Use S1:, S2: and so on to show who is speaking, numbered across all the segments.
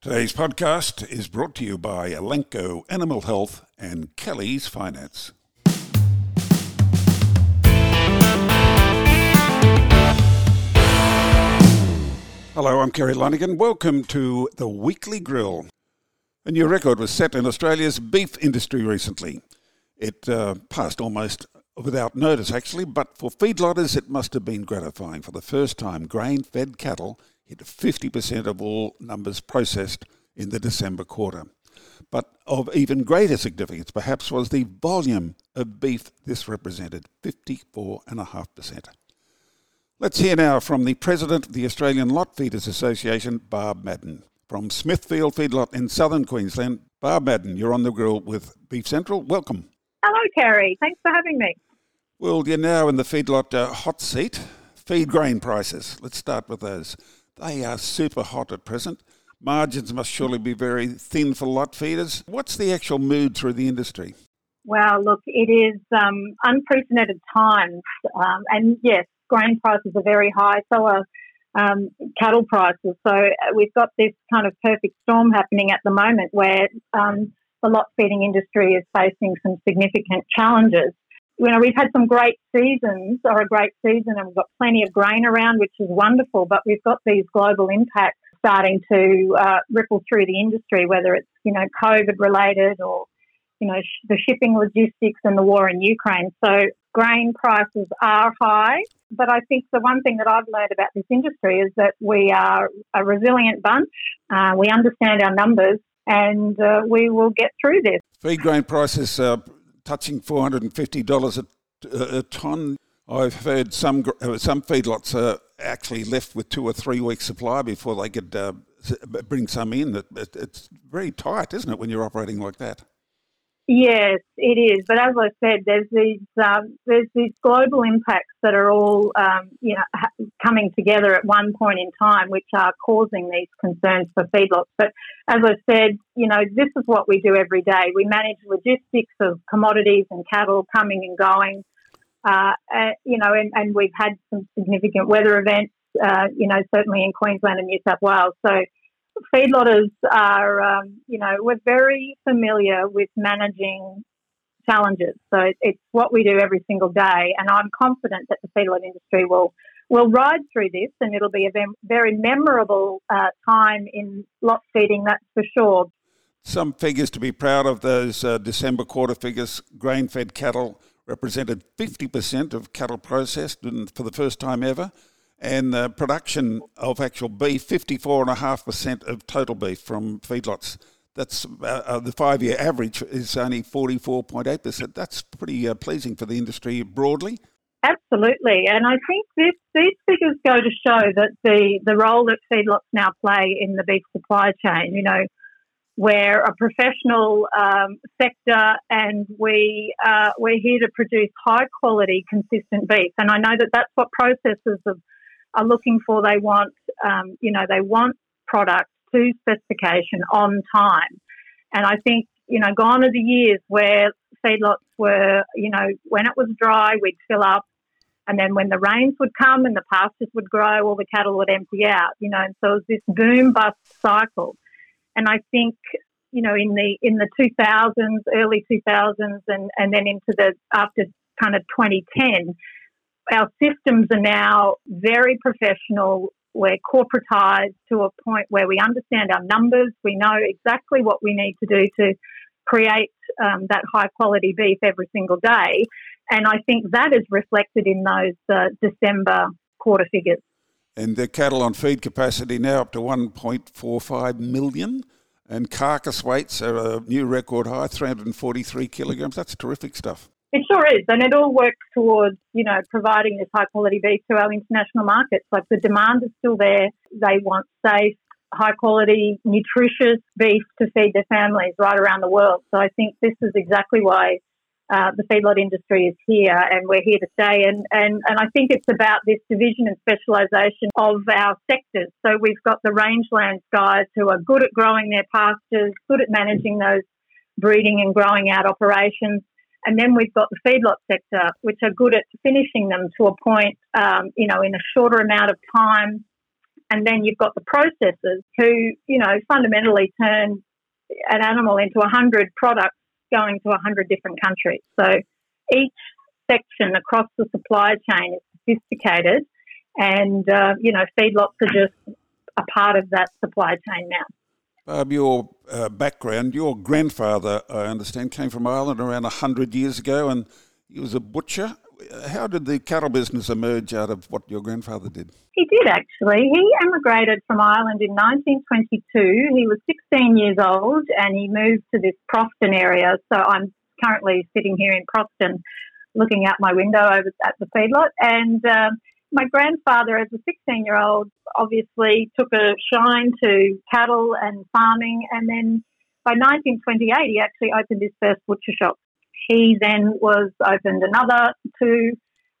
S1: Today's podcast is brought to you by Elanco Animal Health and Kelly's Finance. Hello, I'm Kerry Lonergan. Welcome to the Weekly Grill. A new record was set in Australia's beef industry recently. It uh, passed almost without notice, actually, but for feedlotters, it must have been gratifying. For the first time, grain fed cattle hit 50% of all numbers processed in the December quarter. But of even greater significance, perhaps, was the volume of beef this represented 54.5%. Let's hear now from the President of the Australian Lot Feeders Association, Barb Madden. From Smithfield Feedlot in southern Queensland, Barb Madden, you're on the grill with Beef Central. Welcome.
S2: Hello, Kerry. Thanks for having me.
S1: Well, you're now in the feedlot uh, hot seat. Feed grain prices. Let's start with those. They are super hot at present. Margins must surely be very thin for lot feeders. What's the actual mood through the industry?
S2: Well, look, it is um, unprecedented times. Um, and yes, grain prices are very high, so are um, cattle prices. So uh, we've got this kind of perfect storm happening at the moment where um, the lot feeding industry is facing some significant challenges you know, we've had some great seasons or a great season and we've got plenty of grain around, which is wonderful, but we've got these global impacts starting to uh, ripple through the industry, whether it's, you know, COVID related or, you know, sh- the shipping logistics and the war in Ukraine. So grain prices are high, but I think the one thing that I've learned about this industry is that we are a resilient bunch. Uh, we understand our numbers and uh, we will get through this.
S1: Feed grain prices uh, touching $450 a, a tonne. I've heard some uh, some feedlots are actually left with two or three weeks supply before they could uh, bring some in. It, it, it's very tight, isn't it, when you're operating like that?
S2: Yes, it is. But as I said, there's these um, there's these global impacts that are all um, you know ha- coming together at one point in time, which are causing these concerns for feedlots. But as I said, you know this is what we do every day. We manage logistics of commodities and cattle coming and going. Uh, uh, you know, and, and, we've had some significant weather events. Uh, you know, certainly in Queensland and New South Wales. So feedlotters are, um, you know, we're very familiar with managing challenges. So it's what we do every single day, and I'm confident that the feedlot industry will will ride through this, and it'll be a very memorable uh, time in lot feeding. That's for sure.
S1: Some figures to be proud of. Those uh, December quarter figures: grain-fed cattle represented 50% of cattle processed for the first time ever and the production of actual beef, 54.5% of total beef from feedlots. That's uh, uh, the five year average is only 44.8%. That's pretty uh, pleasing for the industry broadly.
S2: Absolutely. And I think this, these figures go to show that the, the role that feedlots now play in the beef supply chain, you know, we're a professional um, sector and we, uh, we're here to produce high quality, consistent beef. And I know that that's what processors of are looking for. They want, um, you know, they want products to specification on time. And I think, you know, gone are the years where feedlots were, you know, when it was dry, we'd fill up. And then when the rains would come and the pastures would grow, all the cattle would empty out, you know, and so it was this boom bust cycle. And I think, you know, in the in the 2000s, early 2000s, and, and then into the after kind of 2010, our systems are now very professional. We're corporatized to a point where we understand our numbers. We know exactly what we need to do to create um, that high quality beef every single day. And I think that is reflected in those uh, December quarter figures.
S1: And the cattle on feed capacity now up to 1.45 million. And carcass weights are a new record high, 343 kilograms. That's terrific stuff.
S2: It sure is, and it all works towards you know providing this high quality beef to our international markets. Like the demand is still there. They want safe, high quality, nutritious beef to feed their families right around the world. So I think this is exactly why uh, the feedlot industry is here, and we're here to stay. And, and and I think it's about this division and specialisation of our sectors. So we've got the rangelands guys who are good at growing their pastures, good at managing those breeding and growing out operations and then we've got the feedlot sector, which are good at finishing them to a point, um, you know, in a shorter amount of time And then you've got the processors who, you know, fundamentally turn an animal into 100 products going to 100 different countries. So each section across the supply chain is sophisticated, and, uh, you know, feedlots are just a part of that supply chain now.
S1: Barb, your uh, background, your grandfather, I understand, came from Ireland around 100 years ago and he was a butcher. How did the cattle business emerge out of what your grandfather did?
S2: He did actually. He emigrated from Ireland in 1922. He was 16 years old and he moved to this Proston area. So I'm currently sitting here in Proston looking out my window over at the feedlot. And um, my grandfather, as a 16 year old, obviously took a shine to cattle and farming. And then by 1928, he actually opened his first butcher shop. He then was opened another two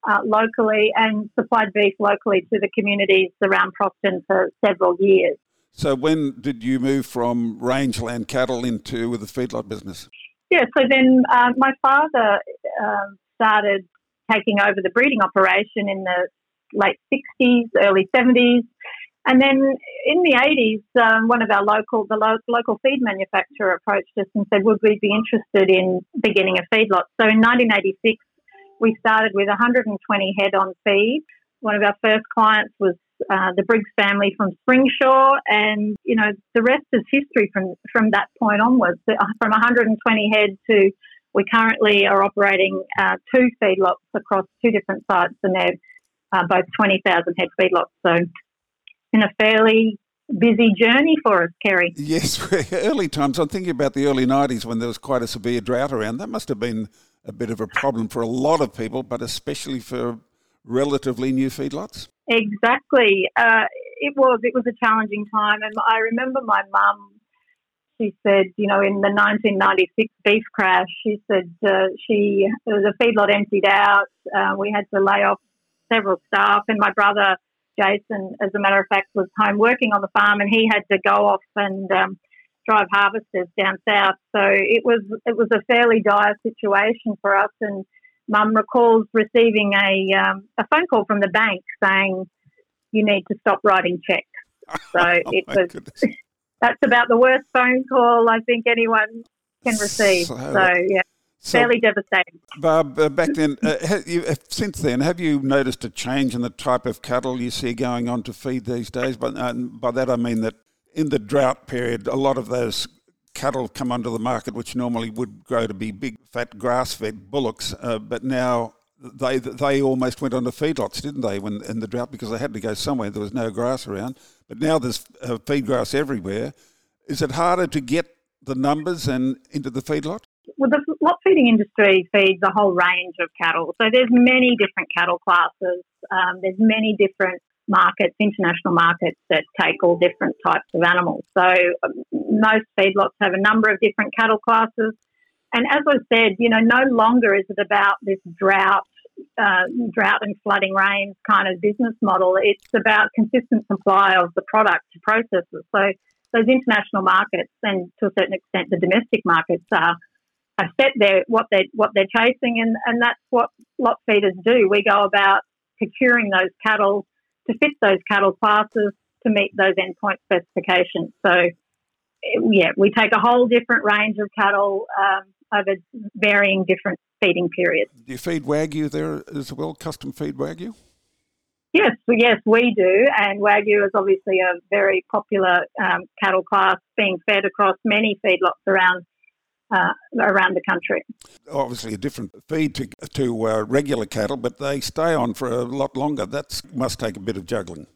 S2: uh, locally and supplied beef locally to the communities around Proston for several years.
S1: So, when did you move from rangeland cattle into the feedlot business?
S2: Yeah, so then uh, my father uh, started taking over the breeding operation in the late 60s, early 70s. And then in the 80s, um, one of our local, the lo- local feed manufacturer approached us and said, would we be interested in beginning a feedlot? So in 1986, we started with 120 head on feed. One of our first clients was uh, the Briggs family from Springsure, and you know the rest is history from from that point onwards. From 120 head to we currently are operating uh, two feedlots across two different sites, and they're uh, both 20,000 head feedlots. So, in a fairly busy journey for us, Kerry.
S1: Yes, early times. I'm thinking about the early 90s when there was quite a severe drought around. That must have been a bit of a problem for a lot of people, but especially for relatively new feedlots.
S2: Exactly. Uh, it was. It was a challenging time, and I remember my mum. She said, you know, in the 1996 beef crash, she said uh, she was the feedlot emptied out. Uh, we had to lay off several staff, and my brother Jason, as a matter of fact, was home working on the farm, and he had to go off and um, drive harvesters down south. So it was it was a fairly dire situation for us. And Mum recalls receiving a um, a phone call from the bank saying, "You need to stop writing checks." So oh it was. that's about the worst phone call I think anyone can receive. So, so yeah. So, fairly devastating.
S1: Barb, uh, back then, uh, you, uh, since then, have you noticed a change in the type of cattle you see going on to feed these days? But uh, by that I mean that in the drought period, a lot of those cattle come onto the market, which normally would grow to be big, fat, grass-fed bullocks, uh, but now they they almost went onto feedlots, didn't they, when in the drought because they had to go somewhere. There was no grass around, but now there's uh, feed grass everywhere. Is it harder to get the numbers and into the feedlot?
S2: Well, the lot feeding industry feeds a whole range of cattle. So there's many different cattle classes. Um, there's many different markets, international markets that take all different types of animals. So um, most feedlots have a number of different cattle classes. And as I said, you know, no longer is it about this drought, uh, drought and flooding rains kind of business model. It's about consistent supply of the product to processors. So those international markets and to a certain extent the domestic markets are set their what they what they're chasing, and and that's what lot feeders do. We go about procuring those cattle to fit those cattle classes to meet those endpoint specifications. So yeah, we take a whole different range of cattle um, over varying different feeding periods.
S1: Do you feed Wagyu there as well? Custom feed Wagyu?
S2: Yes, yes, we do. And Wagyu is obviously a very popular um, cattle class being fed across many feedlots around uh, around the country.
S1: Obviously, a different feed to, to uh, regular cattle, but they stay on for a lot longer. That must take a bit of juggling.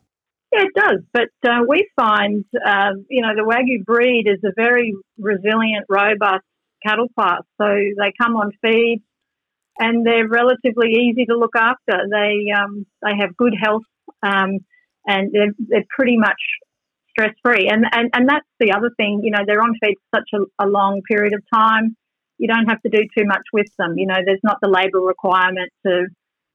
S2: Yeah, it does. But uh, we find, uh, you know, the Wagyu breed is a very resilient, robust cattle class. So they come on feed and they're relatively easy to look after. They um, they have good health um, and they're, they're pretty much stress free. And, and and that's the other thing. You know, they're on feed for such a, a long period of time. You don't have to do too much with them. You know, there's not the labour requirement to,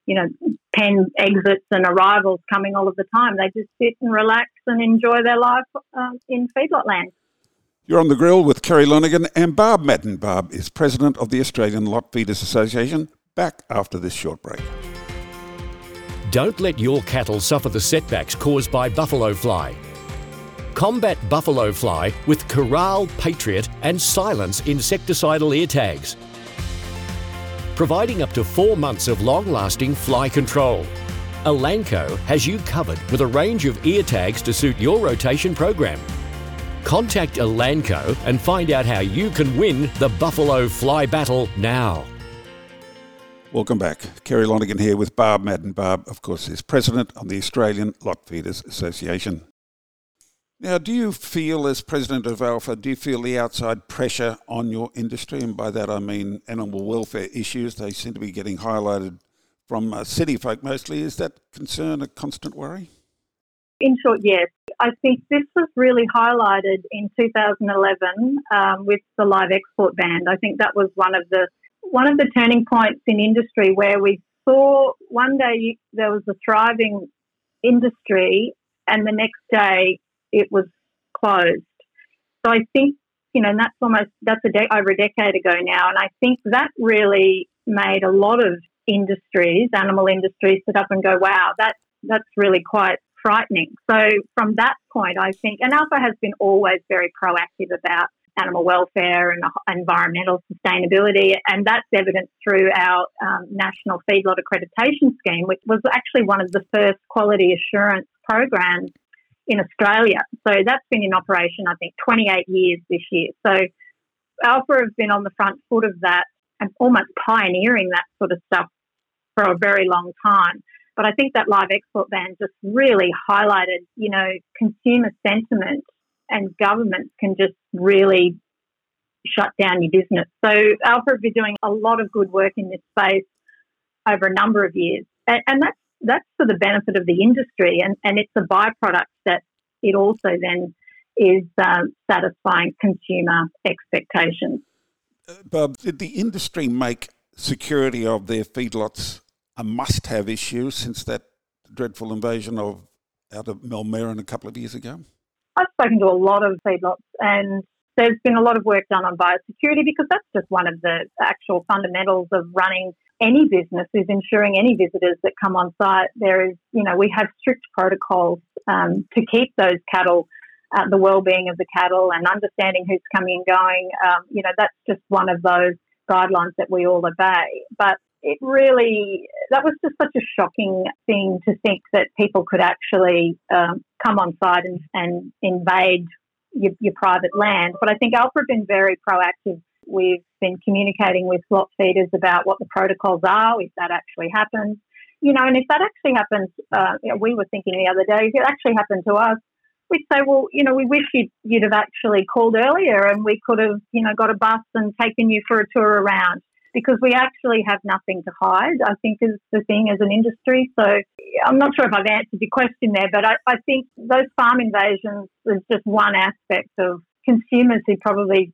S2: you know, pen exits and arrivals coming all of the time. They just sit and relax and enjoy their life uh, in feedlot land.
S1: You're on the grill with Kerry Lonergan and Barb Madden. Barb is president of the Australian Lot Feeders Association. Back after this short break.
S3: Don't let your cattle suffer the setbacks caused by buffalo fly. Combat buffalo fly with Corral, Patriot, and Cylence insecticidal ear tags, providing up to four months of long lasting fly control. Elanco has you covered with a range of ear tags to suit your rotation program. Contact Elanco and find out how you can win the buffalo fly battle now.
S1: Welcome back. Kerry Lonergan here with Barb Madden. Barb, of course, is president of the Australian Lot Feeders Association. Now, do you feel, as president of ALFA, do you feel the outside pressure on your industry? And by that I mean animal welfare issues. They seem to be getting highlighted from uh, city folk mostly. Is that concern a constant worry?
S2: In short, yes. I think this was really highlighted in 2011 um, with the live export ban. I think that was one of the one of the turning points in industry where we saw one day there was a thriving industry and the next day it was closed. So I think, you know, that's almost, that's a de- over a decade ago now. And I think that really made a lot of industries, animal industries, sit up and go, wow, that, that's really quite frightening. So from that point, I think, and ALFA has been always very proactive about animal welfare and environmental sustainability. And that's evidenced through our um, National Feedlot Accreditation Scheme, which was actually one of the first quality assurance programs in Australia. So that's been in operation, I think, 28 years this year. So ALFA have been on the front foot of that and almost pioneering that sort of stuff for a very long time. But I think that live export ban just really highlighted, you know, consumer sentiment and governments can just really shut down your business. So ALFA have been doing a lot of good work in this space over a number of years, and, and that's that's for the benefit of the industry, and, and it's a byproduct that it also then is um, satisfying consumer expectations.
S1: Uh, Barb, did the industry make security of their feedlots a must-have issue since that dreadful invasion of out of Millmerran a couple of years ago?
S2: I've spoken to a lot of feedlots and there's been a lot of work done on biosecurity because that's just one of the actual fundamentals of running any business is ensuring any visitors that come on site there is you know we have strict protocols um, to keep those cattle uh, the well-being of the cattle and understanding who's coming and going um, you know that's just one of those guidelines that we all obey but it really that was just such a shocking thing to think that people could actually um, come on site and, and invade your, your, private land. But I think have been very proactive. We've been communicating with lot feeders about what the protocols are if that actually happens. You know, and if that actually happens, uh, you know, we were thinking the other day, if it actually happened to us, we'd say, well, you know, we wish you'd, you'd have actually called earlier and we could have, you know, got a bus and taken you for a tour around because we actually have nothing to hide, I think is the thing as an industry. So I'm not sure if I've answered your question there, but I, I think those farm invasions is just one aspect of consumers who probably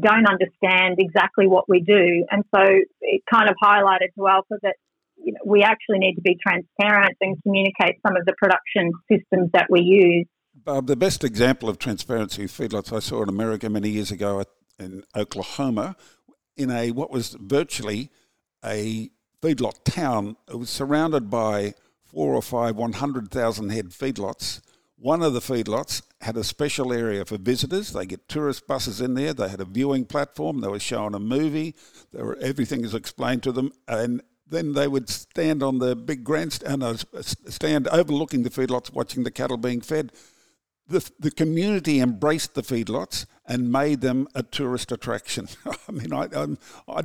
S2: don't understand exactly what we do. And so it kind of highlighted to ALFA that you know, we actually need to be transparent and communicate some of the production systems that we use.
S1: Barb, the best example of transparency feedlots I saw in America many years ago in Oklahoma in a what was virtually a feedlot town. It was surrounded by four or five 100,000 head feedlots. One of the feedlots had a special area for visitors. They get tourist buses in there. They had a viewing platform. They were showing a movie. Were, everything is explained to them. And then they would stand on the big grandstand, uh, stand overlooking the feedlots, watching the cattle being fed the, the community embraced the feedlots and made them a tourist attraction. I mean, I, I,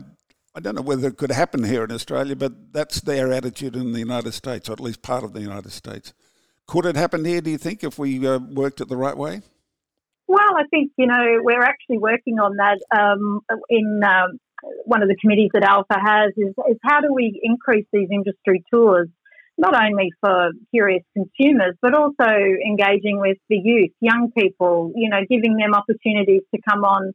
S1: I don't know whether it could happen here in Australia, but that's their attitude in the United States, or at least part of the United States. Could it happen here, do you think, if we uh, worked it the right way?
S2: Well, I think, you know, we're actually working on that um, in um, one of the committees that ALFA has is, is how do we increase these industry tours not only for curious consumers, but also engaging with the youth, young people, you know, giving them opportunities to come on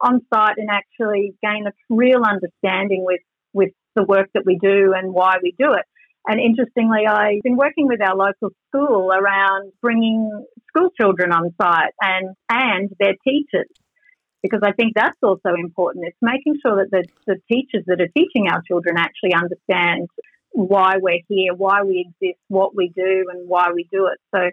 S2: on site and actually gain a real understanding with, with the work that we do and why we do it. And interestingly, I've been working with our local school around bringing school children on site and, and their teachers because I think that's also important. It's making sure that the, the teachers that are teaching our children actually understand why we're here, why we exist, what we do, and why we do it. So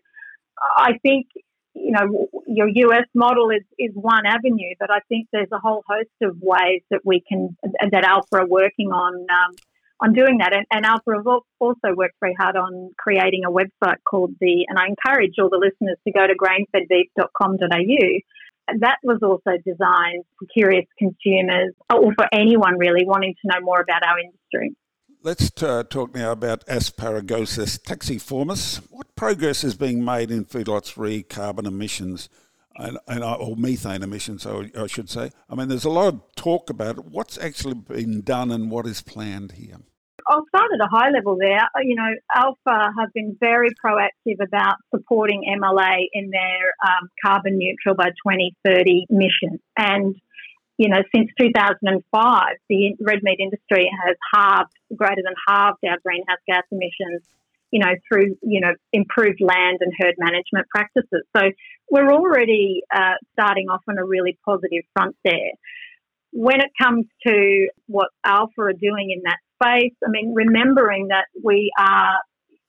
S2: I think you know your US model is is one avenue, but I think there's a whole host of ways that we can that ALFA are working on. Um, on doing that, and, and ALFA have also worked very hard on creating a website called the, and I encourage all the listeners to go to grainfedbeef.com.au that was also designed for curious consumers or for anyone really wanting to know more about our industry.
S1: Let's uh, talk now about Asparagopsis taxiformis. What progress is being made in feedlots re carbon emissions? And, and, or methane emissions, I should say. I mean, there's a lot of talk about it. What's actually been done and what is planned here?
S2: I'll start at a high level there. Uh, you know, ALFA have been very proactive about supporting MLA in their um, carbon neutral by 2030 mission. And, you know, since 2005, the red meat industry has halved, greater than halved our greenhouse gas emissions, you know, through, you know, improved land and herd management practices. So we're already uh, starting off on a really positive front there when it comes to what ALFA are doing in that space, I mean, remembering that we are,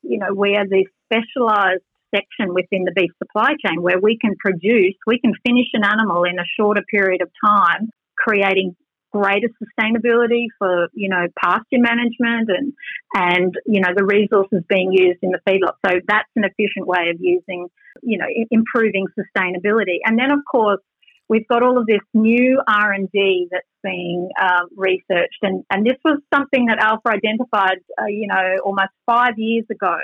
S2: you know, we are the specialised section within the beef supply chain where we can produce, we can finish an animal in a shorter period of time, creating greater sustainability for you know pasture management and and you know the resources being used in the feedlot. So that's an efficient way of using you know improving sustainability. And then of course we've got all of this new R&D that's being uh, researched. And, and this was something that ALFA identified, uh, you know, almost five years ago.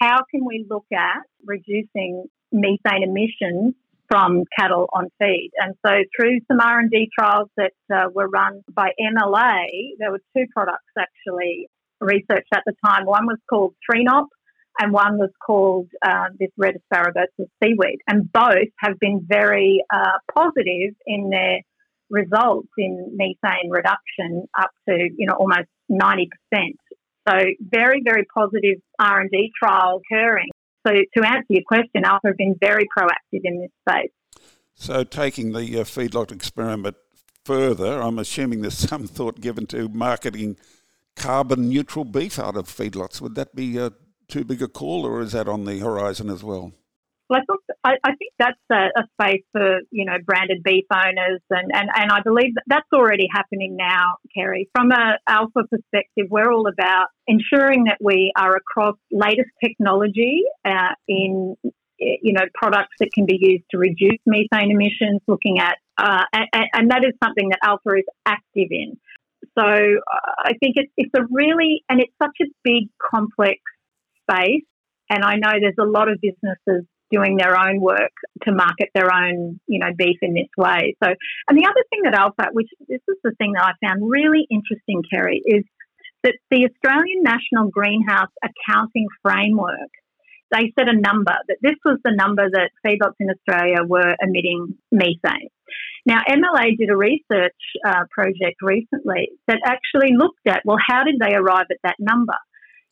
S2: How can we look at reducing methane emissions from cattle on feed? And so through some R&D trials that uh, were run by MLA, there were two products actually researched at the time. One was called 3NOP, and one was called uh, this red asparagus seaweed. And both have been very uh, positive in their results in methane reduction up to you know almost 90%. So very, very positive R&D trial occurring. So to answer your question, ALFA have been very proactive in this space.
S1: So taking the uh, feedlot experiment further, I'm assuming there's some thought given to marketing carbon neutral beef out of feedlots. Would that be too big a call, or is that on the horizon as well?
S2: I, I think that's a, a, space for you know branded beef owners, and, and, and I believe that that's already happening now, Kerry. From a ALFA perspective, we're all about ensuring that we are across latest technology uh, in you know products that can be used to reduce methane emissions. Looking at uh, and, and that is something that ALFA is active in. So uh, I think it's, it's a really and it's such a big complex space. And I know there's a lot of businesses doing their own work to market their own, you know, beef in this way. So, and the other thing that ALFA, which this is the thing that I found really interesting, Kerry, is that the Australian National Greenhouse Accounting Framework, they set a number, that this was the number that feedlots in Australia were emitting methane. Now, MLA did a research uh, project recently that actually looked at, well, how did they arrive at that number?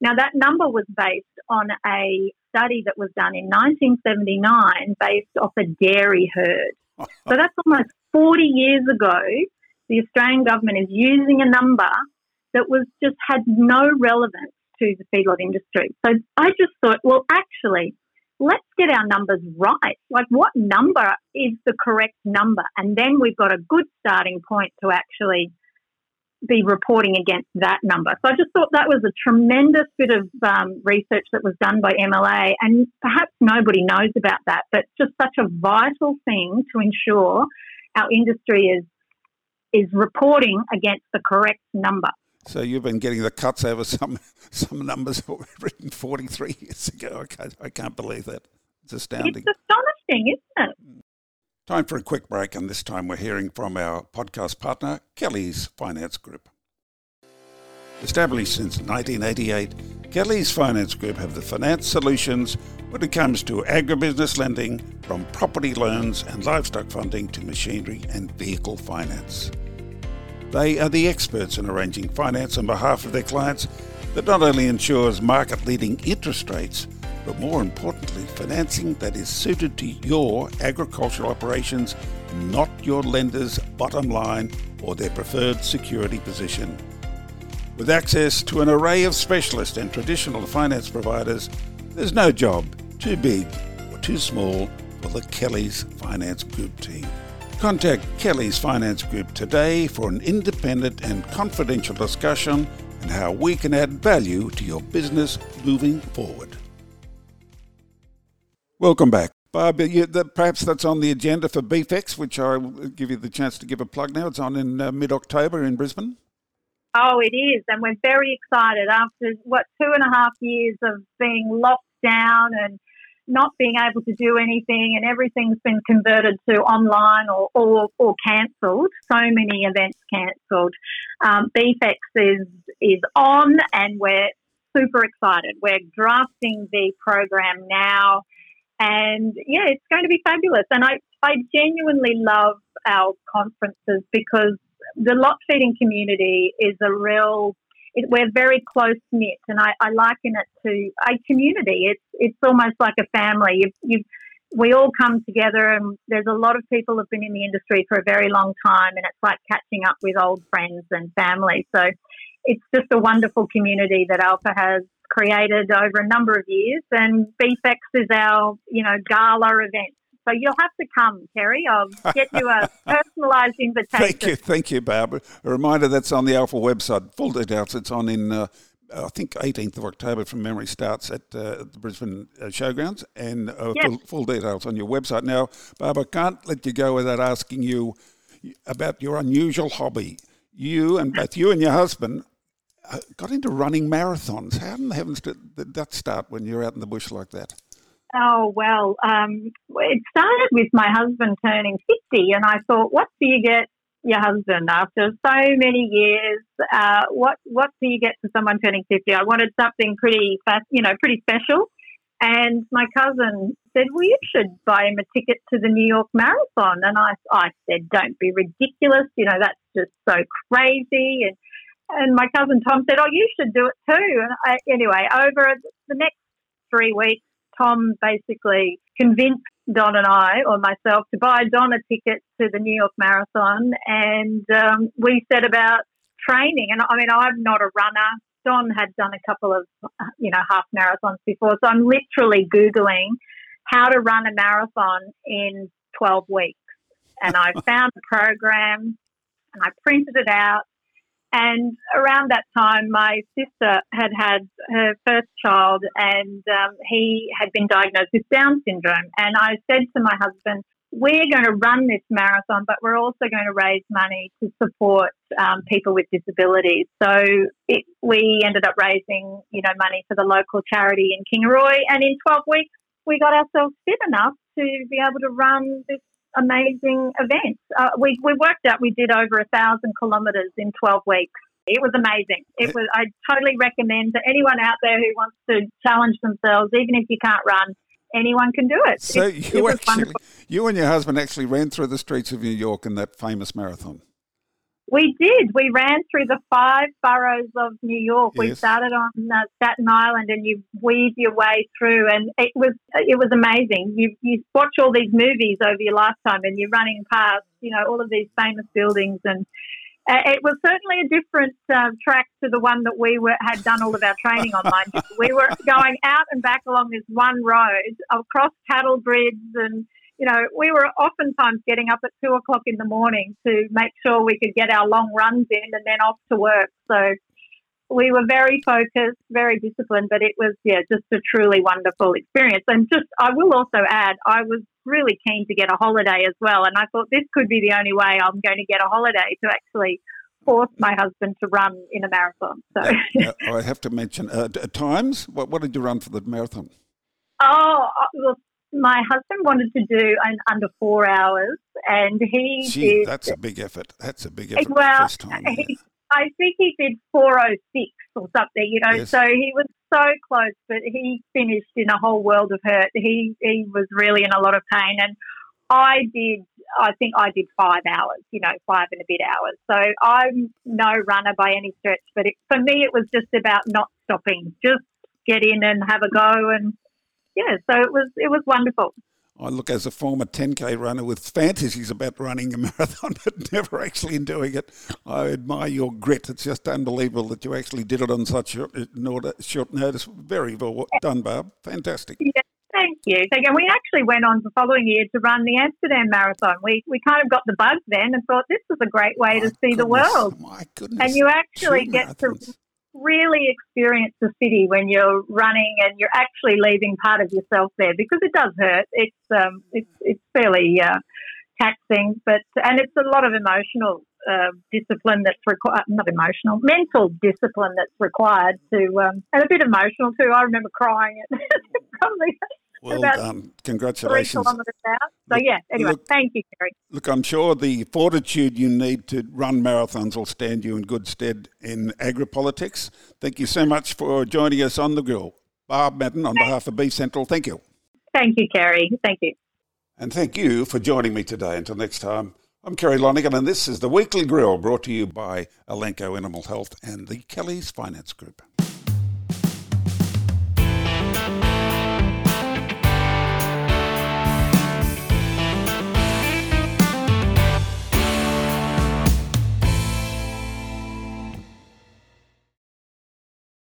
S2: Now, that number was based on a study that was done in 1979 based off a dairy herd. so that's almost 40 years ago. The Australian government is using a number that was just had no relevance to the feedlot industry. So I just thought, well, actually, let's get our numbers right. Like, what number is the correct number? And then we've got a good starting point to actually be reporting against that number. So I just thought that was a tremendous bit of um, research that was done by MLA, and perhaps nobody knows about that, but just such a vital thing to ensure our industry is is reporting against the correct number.
S1: So you've been getting the cuts over some some numbers written 43 years ago. I can't, I can't believe that. It's astounding.
S2: It's astonishing, isn't it?
S1: Time for a quick break, and this time we're hearing from our podcast partner, Kelly's Finance Group. Established since 1988, Kelly's Finance Group have the finance solutions when it comes to agribusiness lending, from property loans and livestock funding to machinery and vehicle finance. They are the experts in arranging finance on behalf of their clients that not only ensures market leading interest rates, but more importantly, financing that is suited to your agricultural operations, not your lender's bottom line or their preferred security position. With access to an array of specialist and traditional finance providers, there's no job too big or too small for the Kelly's Finance Group team. Contact Kelly's Finance Group today for an independent and confidential discussion on how we can add value to your business moving forward. Welcome back. Barb, you, that, perhaps that's on the agenda for BeefX, which I will give you the chance to give a plug now. It's on in uh, mid October in Brisbane.
S2: Oh, it is. And we're very excited after, what, two and a half years of being locked down and not being able to do anything and everything's been converted to online or, or, or cancelled. So many events cancelled. Um, BeefX is, is on and we're super excited. We're drafting the program now and yeah, it's going to be fabulous. And I, I genuinely love our conferences because the lot feeding community is a real it, we're very close knit, and I, I, liken it to a community. It's it's almost like a family. You, you, we all come together, and there's a lot of people who've been in the industry for a very long time, and it's like catching up with old friends and family. So it's just a wonderful community that ALFA has created over a number of years, and BeefX is our you know gala event so you'll have to come, Kerry. I'll get you a personalised invitation.
S1: Thank you, thank you, Barbara. A reminder that's on the ALFA website. Full details. It's on in. Uh, I think 18th of October from memory starts at uh, the Brisbane uh, Showgrounds and uh, yes. full, full, details on your website. Now, Barbara, can't let you go without asking you about your unusual hobby. You and both you and your husband got into running marathons. How in the heavens did that start when you're out in the bush like that?
S2: Oh, well, um, it started with my husband turning 50, and I thought, what do you get your husband after so many years? Uh, what what do you get for someone turning 50? I wanted something pretty fast, you know, pretty special. And my cousin said, well, you should buy him a ticket to the New York Marathon. And I, I said, don't be ridiculous. You know, that's just so crazy. And, and my cousin Tom said, oh, you should do it too. And I, anyway, over the next three weeks, Tom basically convinced Don and I, or myself, to buy Don a ticket to the New York Marathon, and um, we set about training. And I mean, I'm not a runner. Don had done a couple of, you know, half marathons before, so I'm literally googling how to run a marathon in 12 weeks. And I found a program, and I printed it out, and around that time, my sister had had her first child and um, he had been diagnosed with Down syndrome. And I said to my husband, we're going to run this marathon, but we're also going to raise money to support um, people with disabilities. So it, we ended up raising, you know, money for the local charity in Kingaroy. And in 12 weeks, we got ourselves fit enough to be able to run this amazing events. Uh, we, we worked out we did over a thousand kilometres in 12 weeks. It was amazing. It was. I totally recommend to anyone out there who wants to challenge themselves, even if you can't run, anyone can do it.
S1: So it, you it actually, you and your husband actually ran through the streets of New York in that famous marathon.
S2: We did. We ran through the five boroughs of New York. Yes. We started on uh, Staten Island, and you weave your way through, and it was it was amazing. You you watch all these movies over your lifetime, and you're running past you know all of these famous buildings, and uh, it was certainly a different uh, track to the one that we were had done all of our training on. we were going out and back along this one road across cattle grids and you know, we were oftentimes getting up at two o'clock in the morning to make sure we could get our long runs in and then off to work. So we were very focused, very disciplined, but it was, yeah, just a truly wonderful experience. And just, I will also add, I was really keen to get a holiday as well. And I thought this could be the only way I'm going to get a holiday to actually force my husband to run in a marathon. So
S1: uh, I have to mention uh, times. What, what did you run for the marathon?
S2: Oh, uh, well, my husband wanted to do an under four hours, and he
S1: Gee,
S2: did.
S1: That's a big effort. That's a big effort.
S2: Well,
S1: time,
S2: he, yeah. I think he did four oh six or something. You know, yes. so he was so close, but he finished in a whole world of hurt. He he was really in a lot of pain, and I did. I think I did five hours. You know, five and a bit hours. So I'm no runner by any stretch, but it, for me, it was just about not stopping. Just get in and have a go and yeah, so it was it was wonderful.
S1: I look as a former 10k runner with fantasies about running a marathon, but never actually in doing it. I admire your grit. It's just unbelievable that you actually did it on such short, short notice. Very well done, Barb. Fantastic.
S2: Yeah. Thank you. Thank you. And we actually went on the following year to run the Amsterdam Marathon. We we kind of got the bug then and thought this was a great way my to see
S1: goodness,
S2: the world.
S1: My goodness.
S2: And you actually get to really experience the city when you're running and you're actually leaving part of yourself there because it does hurt. It's um, it's it's fairly uh, taxing, but and it's a lot of emotional uh, discipline that's required. Not emotional, mental discipline that's required to, um, and a bit emotional too. I remember crying at probably
S1: well done. Um, congratulations.
S2: So, yeah, anyway, look, thank you, Kerry.
S1: Look, I'm sure the fortitude you need to run marathons will stand you in good stead in agri-politics. Thank you so much for joining us on the grill. Barb Madden, on behalf of Beef Central, thank you.
S2: Thank you, Kerry. Thank you.
S1: And thank you for joining me today. Until next time, I'm Kerry Lonergan, and this is the Weekly Grill brought to you by Elanco Animal Health and the Kelly's Finance Group.